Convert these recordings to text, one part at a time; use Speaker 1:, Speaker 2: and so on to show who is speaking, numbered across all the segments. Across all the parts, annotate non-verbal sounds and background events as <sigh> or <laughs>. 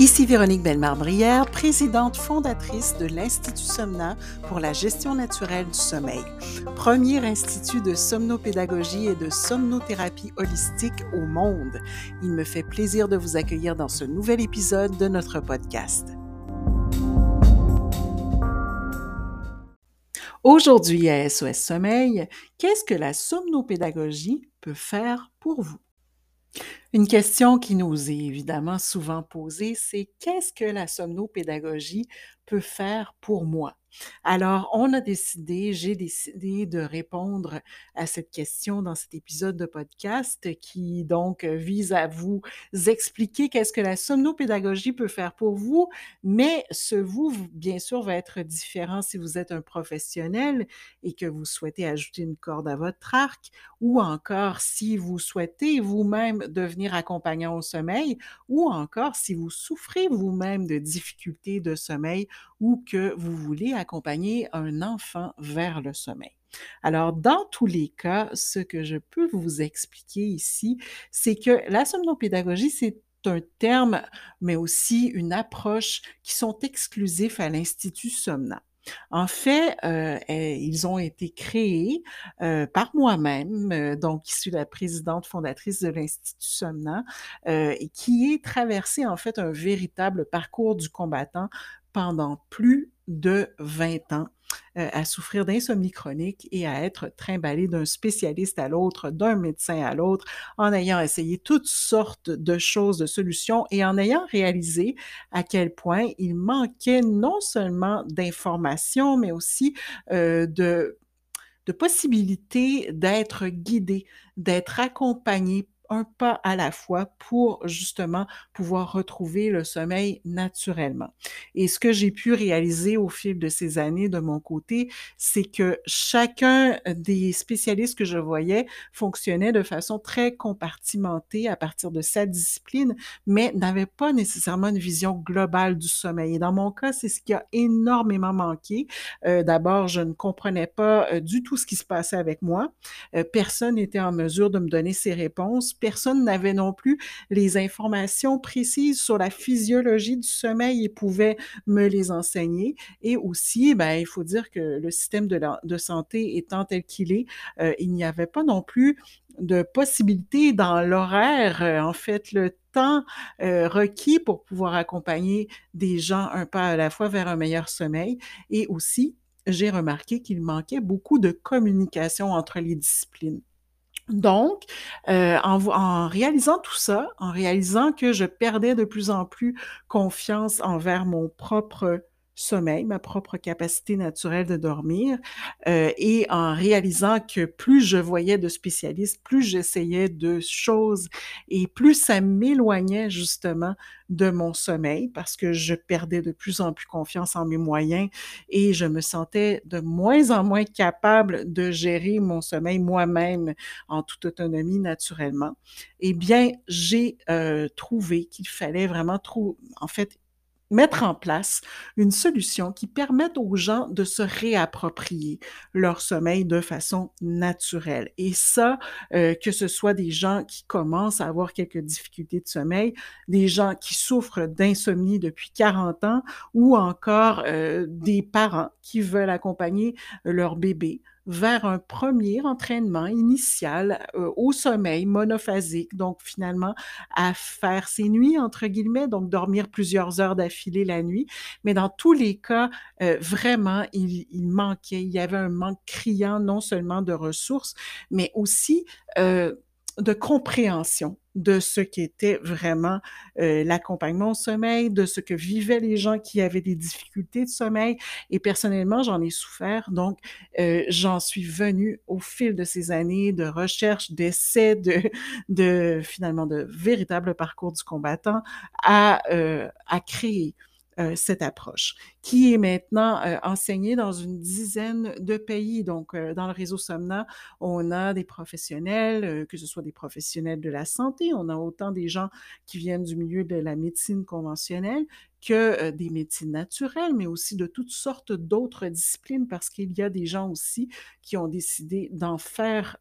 Speaker 1: Ici Véronique Bellemare-Brière, présidente fondatrice de l'Institut Somna pour la gestion naturelle du sommeil, premier institut de somnopédagogie et de somnothérapie holistique au monde. Il me fait plaisir de vous accueillir dans ce nouvel épisode de notre podcast. Aujourd'hui à SOS Sommeil, qu'est-ce que la somnopédagogie peut faire pour vous? Une question qui nous est évidemment souvent posée, c'est qu'est-ce que la somnopédagogie peut faire pour moi? Alors, on a décidé, j'ai décidé de répondre à cette question dans cet épisode de podcast qui donc vise à vous expliquer qu'est-ce que la somnopédagogie peut faire pour vous, mais ce vous, bien sûr, va être différent si vous êtes un professionnel et que vous souhaitez ajouter une corde à votre arc ou encore si vous souhaitez vous-même devenir accompagnant au sommeil ou encore si vous souffrez vous-même de difficultés de sommeil ou que vous voulez accompagner un enfant vers le sommeil. Alors, dans tous les cas, ce que je peux vous expliquer ici, c'est que la somnopédagogie, c'est un terme, mais aussi une approche qui sont exclusifs à l'Institut Somna. En fait, euh, eh, ils ont été créés euh, par moi-même, euh, donc qui suis la présidente fondatrice de l'Institut Somna, et qui est traversé en fait un véritable parcours du combattant pendant plus de 20 ans euh, à souffrir d'insomnie chronique et à être trimballé d'un spécialiste à l'autre, d'un médecin à l'autre, en ayant essayé toutes sortes de choses, de solutions et en ayant réalisé à quel point il manquait non seulement d'informations, mais aussi euh, de de possibilités d'être guidé, d'être accompagné un pas à la fois pour justement pouvoir retrouver le sommeil naturellement. Et ce que j'ai pu réaliser au fil de ces années de mon côté, c'est que chacun des spécialistes que je voyais fonctionnait de façon très compartimentée à partir de sa discipline, mais n'avait pas nécessairement une vision globale du sommeil. Et dans mon cas, c'est ce qui a énormément manqué. Euh, D'abord, je ne comprenais pas euh, du tout ce qui se passait avec moi. Euh, personne n'était en mesure de me donner ces réponses personne n'avait non plus les informations précises sur la physiologie du sommeil et pouvait me les enseigner. Et aussi, ben, il faut dire que le système de, santé étant tel qu'il est, euh, il n'y avait pas non plus de possibilité dans l'horaire, euh, en fait, le temps euh, requis pour pouvoir accompagner des gens un pas à la fois vers un meilleur sommeil. Et aussi, j'ai remarqué qu'il manquait beaucoup de communication entre les disciplines. Donc, euh, en, en, réalisant tout ça, en réalisant que je perdais de plus en plus confiance envers mon propre sommeil, ma propre capacité naturelle de dormir, euh, et en réalisant que plus je voyais de spécialistes, plus j'essayais de choses et plus ça m'éloignait justement de mon sommeil parce que je perdais de plus en plus confiance en mes moyens et je me sentais de moins en moins capable de gérer mon sommeil moi-même en toute autonomie naturellement. Eh bien, j'ai euh, trouvé qu'il fallait vraiment trop, en fait, mettre en place une solution qui permette aux gens de se réapproprier leur sommeil de façon naturelle. Et ça, euh, que ce soit des gens qui commencent à avoir quelques difficultés de sommeil, des gens qui souffrent d'insomnie depuis 40 ans ou encore euh, des parents qui veulent accompagner leur bébé vers un premier entraînement initial euh, au sommeil monophasique, donc finalement à faire ses nuits, entre guillemets, donc dormir plusieurs heures d'affilée la nuit. Mais dans tous les cas, euh, vraiment, il, manquait, il y avait un manque criant non seulement de ressources, mais aussi euh, de compréhension de ce qu'était vraiment euh, l'accompagnement au sommeil, de ce que vivaient les gens qui avaient des difficultés de sommeil. Et personnellement, j'en ai souffert. Donc, euh, j'en suis venue au fil de ces années de recherche, d'essais, de, <laughs> de finalement de véritable parcours du combattant à, euh, à créer euh, cette approche, qui est maintenant euh, enseignée dans une dizaine de pays. Donc, euh, dans le réseau Somna, on a des professionnels, que ce soit des professionnels de la santé, on a autant des gens qui viennent du milieu de la médecine conventionnelle que des médecines naturelles, mais aussi de toutes sortes d'autres disciplines, parce qu'il y a des gens aussi qui ont décidé d'en faire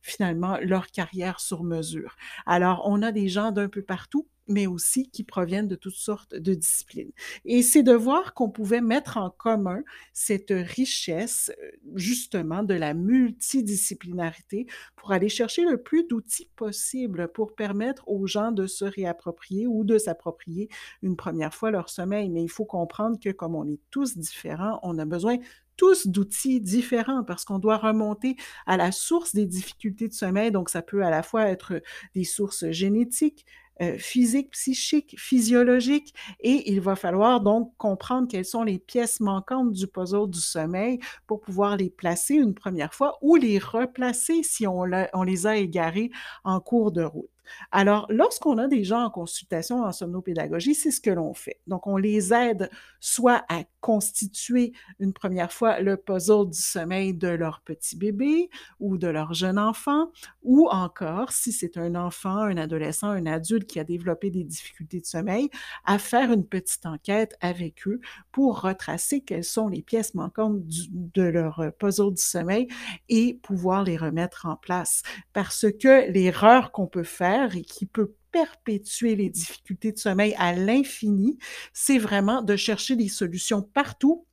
Speaker 1: finalement leur carrière sur mesure. Alors, on a des gens d'un peu partout mais aussi qui proviennent de toutes sortes de disciplines. Et c'est de voir qu'on pouvait mettre en commun cette richesse, euh, justement, de la multidisciplinarité pour aller chercher le plus d'outils possible pour permettre aux gens de se réapproprier ou de s'approprier une première fois leur sommeil. Mais il faut comprendre que comme on est tous différents, on a besoin tous d'outils différents parce qu'on doit remonter à la source des difficultés de sommeil. Donc, ça peut à la fois être des sources génétiques, euh, physiques, psychiques, physiologiques, et il va falloir donc comprendre quelles sont les pièces manquantes du puzzle du sommeil pour pouvoir les placer une première fois ou les replacer si on, on les a égarés en cours de route. Alors, lorsqu'on a des gens en consultation en somnopédagogie, c'est ce que l'on fait. Donc, on les aide soit à constituer une première fois le puzzle du sommeil de leur petit bébé ou de leur jeune enfant, ou encore, si c'est un enfant, un adolescent, un adulte qui a développé des difficultés de sommeil, à faire une petite enquête avec eux pour retracer quelles sont les pièces manquantes de leur puzzle du sommeil et pouvoir les remettre en place. Parce que l'erreur qu'on peut faire, et qui peut perpétuer les difficultés de sommeil à l'infini, c'est vraiment de chercher des solutions partout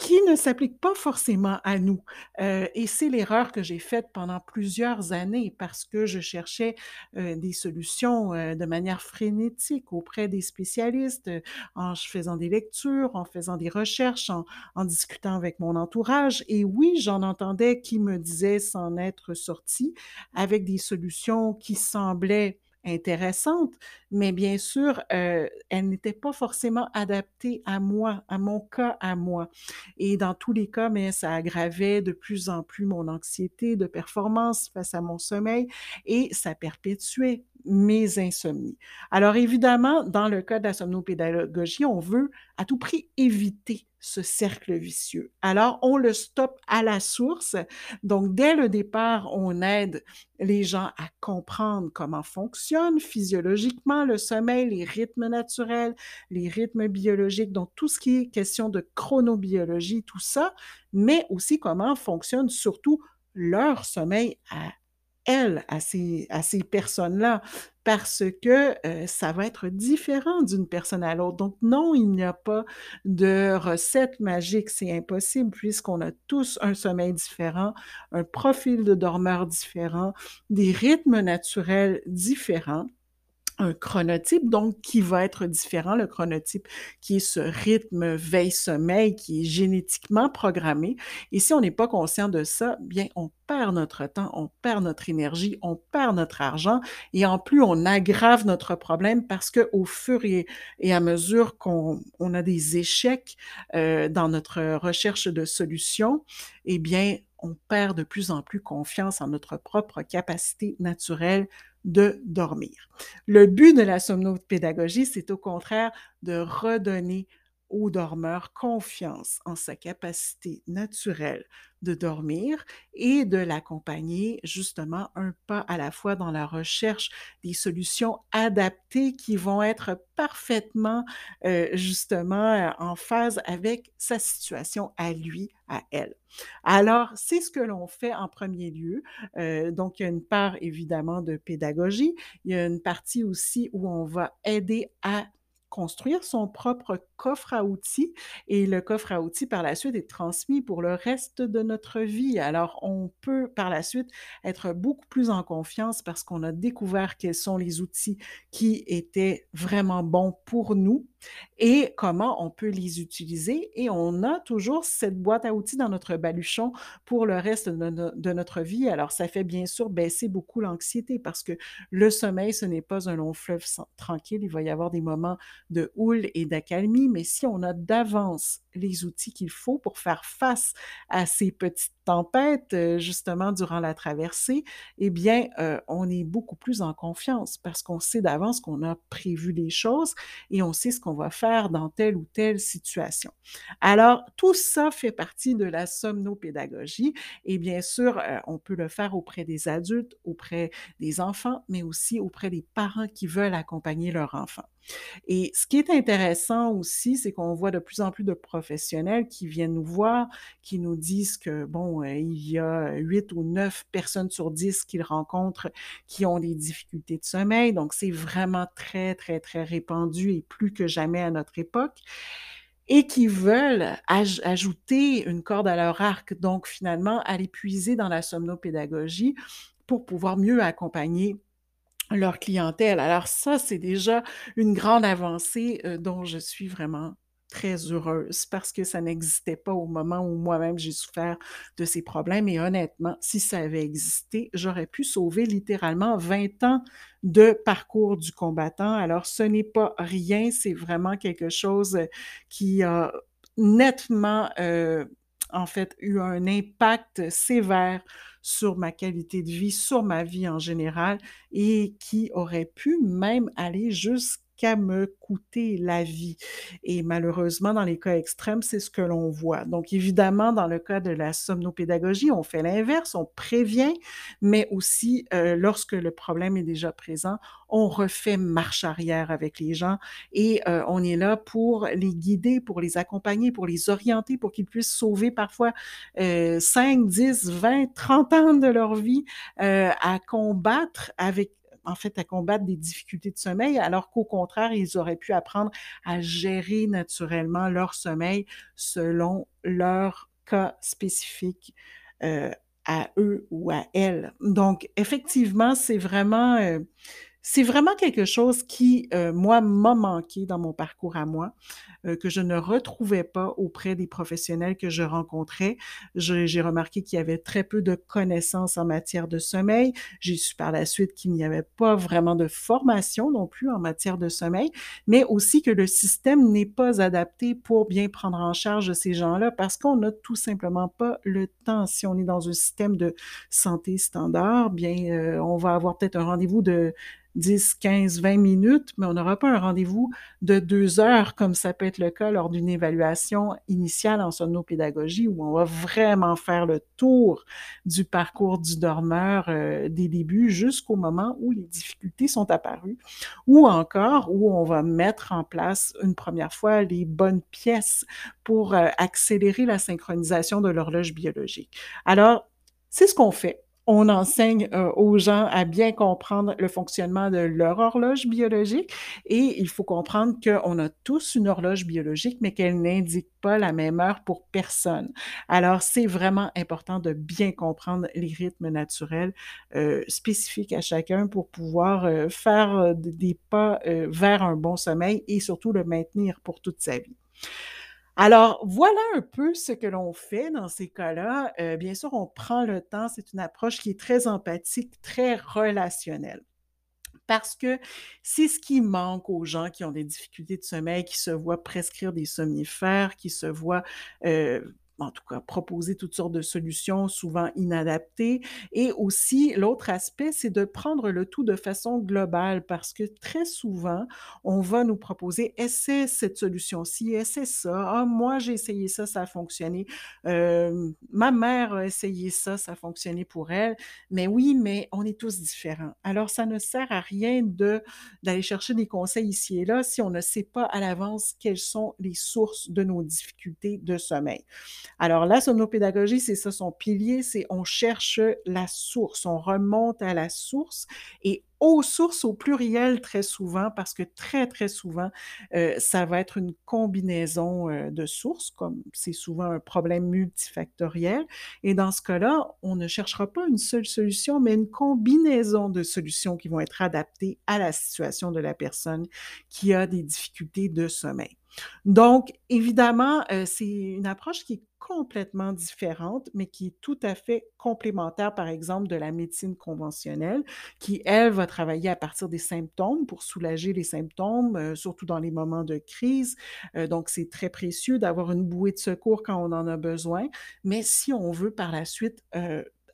Speaker 1: qui ne s'applique pas forcément à nous. Euh, et c'est l'erreur que j'ai faite pendant plusieurs années parce que je cherchais euh, des solutions euh, de manière frénétique auprès des spécialistes, en faisant des lectures, en faisant des recherches, en, en discutant avec mon entourage. Et oui, j'en entendais qui me disaient s'en être sortis avec des solutions qui semblaient intéressante, mais bien sûr, euh, elle n'était pas forcément adaptée à moi, à mon cas, à moi. Et dans tous les cas, mais ça aggravait de plus en plus mon anxiété de performance face à mon sommeil et ça perpétuait mes insomnies. Alors évidemment, dans le cas de la somnopédagogie, on veut à tout prix éviter ce cercle vicieux. Alors, on le stoppe à la source. Donc, dès le départ, on aide les gens à comprendre comment fonctionne physiologiquement le sommeil, les rythmes naturels, les rythmes biologiques, donc tout ce qui est question de chronobiologie, tout ça, mais aussi comment fonctionne surtout leur sommeil à elles, à ces, à personnes-là, parce que euh, ça va être différent d'une personne à l'autre. Donc non, il n'y a pas de recette magique, c'est impossible puisqu'on a tous un sommeil différent, un profil de dormeur différent, des rythmes naturels différents un chronotype, donc qui va être différent, le chronotype qui est ce rythme veille-sommeil qui est génétiquement programmé. Et si on n'est pas conscient de ça, bien, on perd notre temps, on perd notre énergie, on perd notre argent et en plus, on aggrave notre problème parce que au fur et, à mesure qu'on on a des échecs euh, dans notre recherche de solutions, eh bien, on perd de plus en plus confiance en notre propre capacité naturelle de dormir. Le but de la somnopédagogie, c'est au contraire de redonner au dormeur confiance en sa capacité naturelle de dormir et de l'accompagner justement un pas à la fois dans la recherche des solutions adaptées qui vont être parfaitement euh, justement euh, en phase avec sa situation à lui, à elle. Alors, c'est ce que l'on fait en premier lieu. Euh, donc, il y a une part évidemment de pédagogie. Il y a une partie aussi où on va aider à construire son propre coffre à outils et le coffre à outils par la suite est transmis pour le reste de notre vie. Alors on peut par la suite être beaucoup plus en confiance parce qu'on a découvert quels sont les outils qui étaient vraiment bons pour nous et comment on peut les utiliser. Et on a toujours cette boîte à outils dans notre baluchon pour le reste de, notre vie. Alors, ça fait bien sûr baisser beaucoup l'anxiété parce que le sommeil, ce n'est pas un long fleuve tranquille. Il va y avoir des moments de houle et d'accalmie, mais si on a d'avance les outils qu'il faut pour faire face à ces petites tempêtes, euh, justement, durant la traversée, eh bien, euh, on est beaucoup plus en confiance parce qu'on sait d'avance qu'on a prévu les choses et on sait ce qu'on va faire dans telle ou telle situation. Alors, tout ça fait partie de la somnopédagogie et bien sûr, euh, on peut le faire auprès des adultes, auprès des enfants, mais aussi auprès des parents qui veulent accompagner leur enfant. Et ce qui est intéressant aussi, c'est qu'on voit de plus en plus de professionnels qui viennent nous voir, qui nous disent que, bon, euh, il y a 8 ou 9 personnes sur 10 qu'ils rencontrent qui ont des difficultés de sommeil. Donc, c'est vraiment très, très, très répandu et plus que jamais à notre époque et qui veulent ajouter une corde à leur arc, donc finalement aller puiser dans la somnopédagogie pour pouvoir mieux accompagner leur clientèle. Alors ça, c'est déjà une grande avancée euh, dont je suis vraiment très heureuse parce que ça n'existait pas au moment où moi-même j'ai souffert de ces problèmes. Et honnêtement, si ça avait existé, j'aurais pu sauver littéralement 20 ans de parcours du combattant. Alors, ce n'est pas rien, c'est vraiment quelque chose qui a nettement, euh, en fait, eu un impact sévère sur ma qualité de vie, sur ma vie en général, et qui aurait pu même aller jusqu'à qu'à me coûter la vie. Et malheureusement, dans les cas extrêmes, c'est ce que l'on voit. Donc, évidemment, dans le cas de la somnopédagogie, on fait l'inverse, on prévient, mais aussi, euh, lorsque le problème est déjà présent, on refait marche arrière avec les gens et euh, on est là pour les guider, pour les accompagner, pour les orienter, pour qu'ils puissent sauver parfois euh, 5, 10, 20, 30 ans de leur vie euh, à combattre avec en fait, à combattre des difficultés de sommeil, alors qu'au contraire, ils auraient pu apprendre à gérer naturellement leur sommeil selon leur cas spécifique euh, à eux ou à elles. Donc, effectivement, c'est vraiment, euh, c'est vraiment quelque chose qui, euh, moi, m'a manqué dans mon parcours à moi. Euh, que je ne retrouvais pas auprès des professionnels que je rencontrais. J'ai remarqué qu'il y avait très peu de connaissances en matière de sommeil. J'ai su par la suite qu'il n'y avait pas vraiment de formation non plus en matière de sommeil, mais aussi que le système n'est pas adapté pour bien prendre en charge ces gens-là parce qu'on n'a tout simplement pas le temps. Si on est dans un système de santé standard, bien, euh, on va avoir peut-être un rendez-vous de 10, 15, 20 minutes, mais on n'aura pas un rendez-vous de deux heures, comme ça peut être le cas lors d'une évaluation initiale en somnopédagogie, où on va vraiment faire le tour du parcours du dormeur euh, des débuts jusqu'au moment où les difficultés sont apparues, ou encore où on va mettre en place une première fois les bonnes pièces pour euh, accélérer la synchronisation de l'horloge biologique. Alors, c'est ce qu'on fait on enseigne euh, aux gens à bien comprendre le fonctionnement de leur horloge biologique et il faut comprendre qu'on a tous une horloge biologique, mais qu'elle n'indique pas la même heure pour personne. Alors, c'est vraiment important de bien comprendre les rythmes naturels euh, spécifiques à chacun pour pouvoir euh, faire des pas vers un bon sommeil et surtout le maintenir pour toute sa vie. Alors, voilà un peu ce que l'on fait dans ces cas-là. Euh, bien sûr, on prend le temps. C'est une approche qui est très empathique, très relationnelle. Parce que c'est ce qui manque aux gens qui ont des difficultés de sommeil, qui se voient prescrire des somnifères, qui se voient euh, en tout cas, proposer toutes sortes de solutions souvent inadaptées. Et aussi, l'autre aspect, c'est de prendre le tout de façon globale parce que très souvent, on va nous proposer, essaie cette solution-ci, essaie ça? Ah, moi, j'ai essayé ça, ça a fonctionné. Euh, ma mère a essayé ça, ça a fonctionné pour elle. Mais oui, mais on est tous différents. Alors, ça ne sert à rien de, d'aller chercher des conseils ici et là si on ne sait pas à l'avance quelles sont les sources de nos difficultés de sommeil. Alors, la somnopédagogie, c'est ça son pilier, c'est on cherche la source, on remonte à la source et aux sources au pluriel très souvent, parce que très, très souvent, euh, ça va être une combinaison euh, de sources, comme c'est souvent un problème multifactoriel. Et dans ce cas-là, on ne cherchera pas une seule solution, mais une combinaison de solutions qui vont être adaptées à la situation de la personne qui a des difficultés de sommeil. Donc, évidemment, euh, c'est une approche qui complètement différente, mais qui est tout à fait complémentaire, par exemple, de la médecine conventionnelle, qui, elle, va travailler à partir des symptômes pour soulager les symptômes, euh, surtout dans les moments de crise. Euh, donc, c'est très précieux d'avoir une bouée de secours quand on en a besoin. Mais si on veut par la suite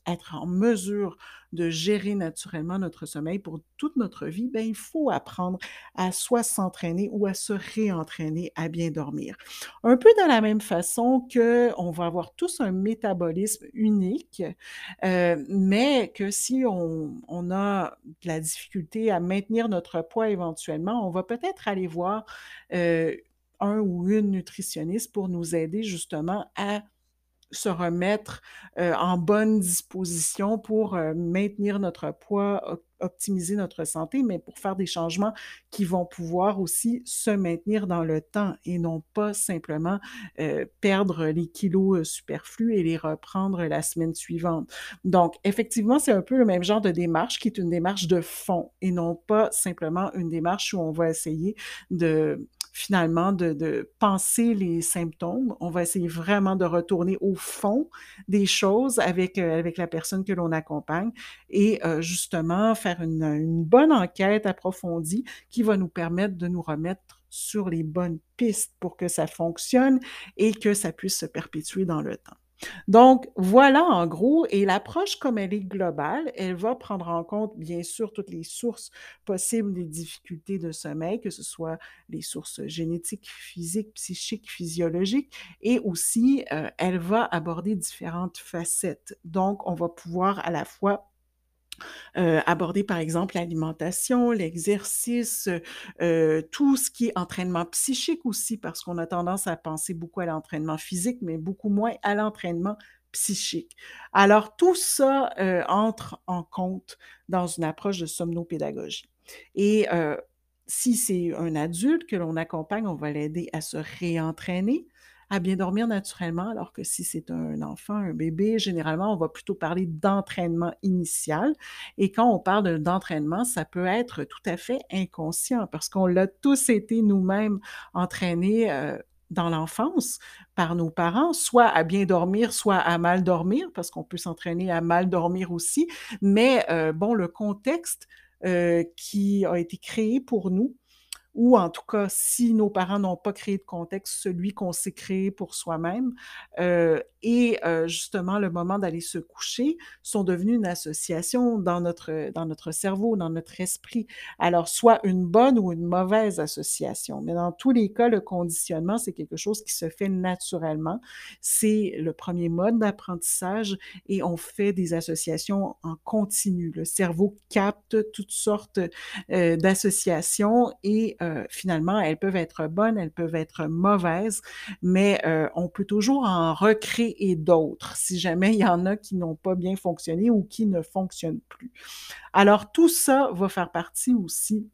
Speaker 1: être en mesure de gérer naturellement notre sommeil pour toute notre vie, ben, il faut apprendre à soit s'entraîner ou à se réentraîner à bien dormir. Un peu de la même façon que on va avoir tous un métabolisme unique, euh, mais que si on, on, a de la difficulté à maintenir notre poids éventuellement, on va peut-être aller voir euh, un ou une nutritionniste pour nous aider justement à se remettre euh, en bonne disposition pour euh, maintenir notre poids, optimiser notre santé, mais pour faire des changements qui vont pouvoir aussi se maintenir dans le temps et non pas simplement euh, perdre les kilos superflus et les reprendre la semaine suivante. Donc, effectivement, c'est un peu le même genre de démarche qui est une démarche de fond et non pas simplement une démarche où on va essayer de finalement de, penser les symptômes. On va essayer vraiment de retourner au fond des choses avec, euh, avec la personne que l'on accompagne et euh, justement une, bonne enquête approfondie qui va nous permettre de nous remettre sur les bonnes pistes pour que ça fonctionne et que ça puisse se perpétuer dans le temps. Donc, voilà en gros, et l'approche comme elle est globale, elle va prendre en compte bien sûr toutes les sources possibles des difficultés de sommeil, que ce soit les sources génétiques, physiques, psychiques, physiologiques, et aussi euh, elle va aborder différentes facettes. Donc, on va pouvoir à la fois euh, aborder par exemple l'alimentation, l'exercice, euh, tout ce qui est entraînement psychique aussi, parce qu'on a tendance à penser beaucoup à l'entraînement physique, mais beaucoup moins à l'entraînement psychique. Alors tout ça euh, entre en compte dans une approche de somnopédagogie. Et si c'est un adulte que l'on accompagne, on va l'aider à se réentraîner à bien dormir naturellement, alors que si c'est un enfant, un bébé, généralement, on va plutôt parler d'entraînement initial. Et quand on parle d'entraînement, ça peut être tout à fait inconscient parce qu'on l'a tous été nous-mêmes entraînés. Euh, dans l'enfance par nos parents, soit à bien dormir, soit à mal dormir, parce qu'on peut s'entraîner à mal dormir aussi. Mais euh, bon, le contexte euh, qui a été créé pour nous ou en tout cas, si nos parents n'ont pas créé de contexte, celui qu'on s'est créé pour soi-même, euh, et euh, justement le moment d'aller se coucher, sont devenus une association dans notre, dans notre cerveau, dans notre esprit. Alors, soit une bonne ou une mauvaise association, mais dans tous les cas, le conditionnement, c'est quelque chose qui se fait naturellement. C'est le premier mode d'apprentissage et on fait des associations en continu. Le cerveau capte toutes sortes euh, d'associations et euh, finalement, elles peuvent être bonnes, elles peuvent être mauvaises, mais euh, on peut toujours en recréer d'autres si jamais il y en a qui n'ont pas bien fonctionné ou qui ne fonctionnent plus. Alors, tout ça va faire partie aussi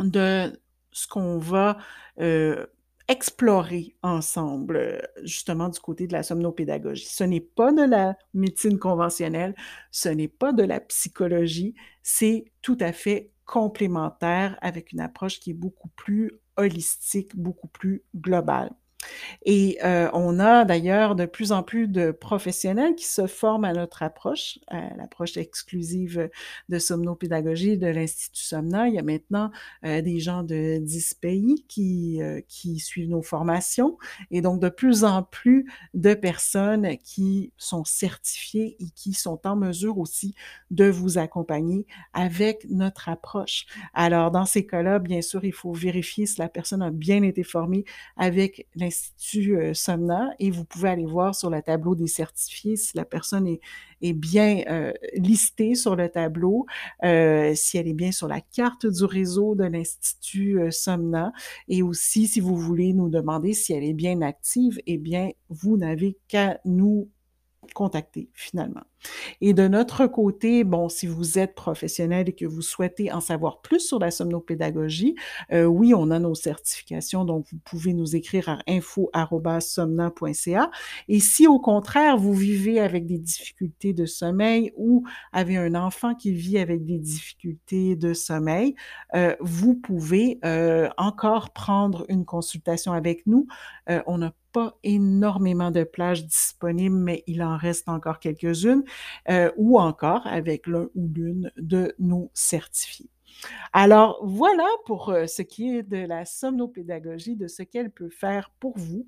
Speaker 1: de ce qu'on va euh, explorer ensemble, justement, du côté de la somnopédagogie. Ce n'est pas de la médecine conventionnelle, ce n'est pas de la psychologie, c'est tout à fait complémentaire avec une approche qui est beaucoup plus holistique, beaucoup plus globale. Et euh, on a d'ailleurs de plus en plus de professionnels qui se forment à notre approche, à l'approche exclusive de somnopédagogie de l'Institut Somna. Il y a maintenant euh, des gens de 10 pays qui, euh, qui suivent nos formations et donc de plus en plus de personnes qui sont certifiées et qui sont en mesure aussi de vous accompagner avec notre approche. Alors, dans ces cas-là, bien sûr, il faut vérifier si la personne a bien été formée avec l'Institut l'Institut euh, Somna et vous pouvez aller voir sur le tableau des certifiés si la personne est, bien euh, listée sur le tableau, euh, si elle est bien sur la carte du réseau de l'Institut Somna. Et aussi si vous voulez nous demander si elle est bien active, eh bien, vous n'avez qu'à nous contacter finalement. Et de notre côté, bon, si vous êtes professionnel et que vous souhaitez en savoir plus sur la somnopédagogie, euh, oui, on a nos certifications, donc vous pouvez nous écrire à info.somna.ca. Et si au contraire, vous vivez avec des difficultés de sommeil ou avez un enfant qui vit avec des difficultés de sommeil, euh, vous pouvez euh, encore prendre une consultation avec nous. on a énormément de plages disponibles, mais il en reste encore quelques-unes, euh, ou encore avec l'un ou l'une de nos certifiés. Alors voilà pour euh, ce qui est de la somnopédagogie, de ce qu'elle peut faire pour vous.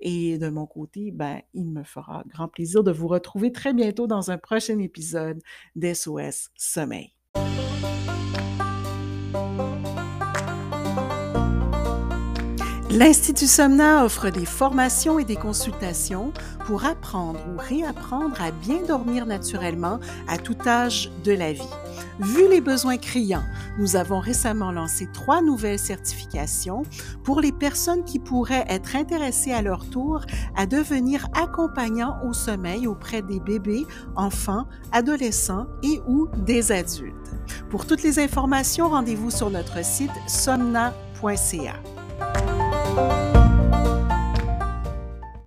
Speaker 1: Et de mon côté, ben, il me fera grand plaisir de vous retrouver très bientôt dans un prochain épisode d'SOS Sommeil. L'Institut Somna offre des formations et des consultations pour apprendre ou réapprendre à bien dormir naturellement à tout âge de la vie. Vu les besoins criants, nous avons récemment lancé trois nouvelles certifications pour les personnes qui pourraient être intéressées à leur tour à devenir accompagnants au sommeil auprès des bébés, enfants, adolescents et ou des adultes. Pour toutes les informations, rendez-vous sur notre site somna.ca. Música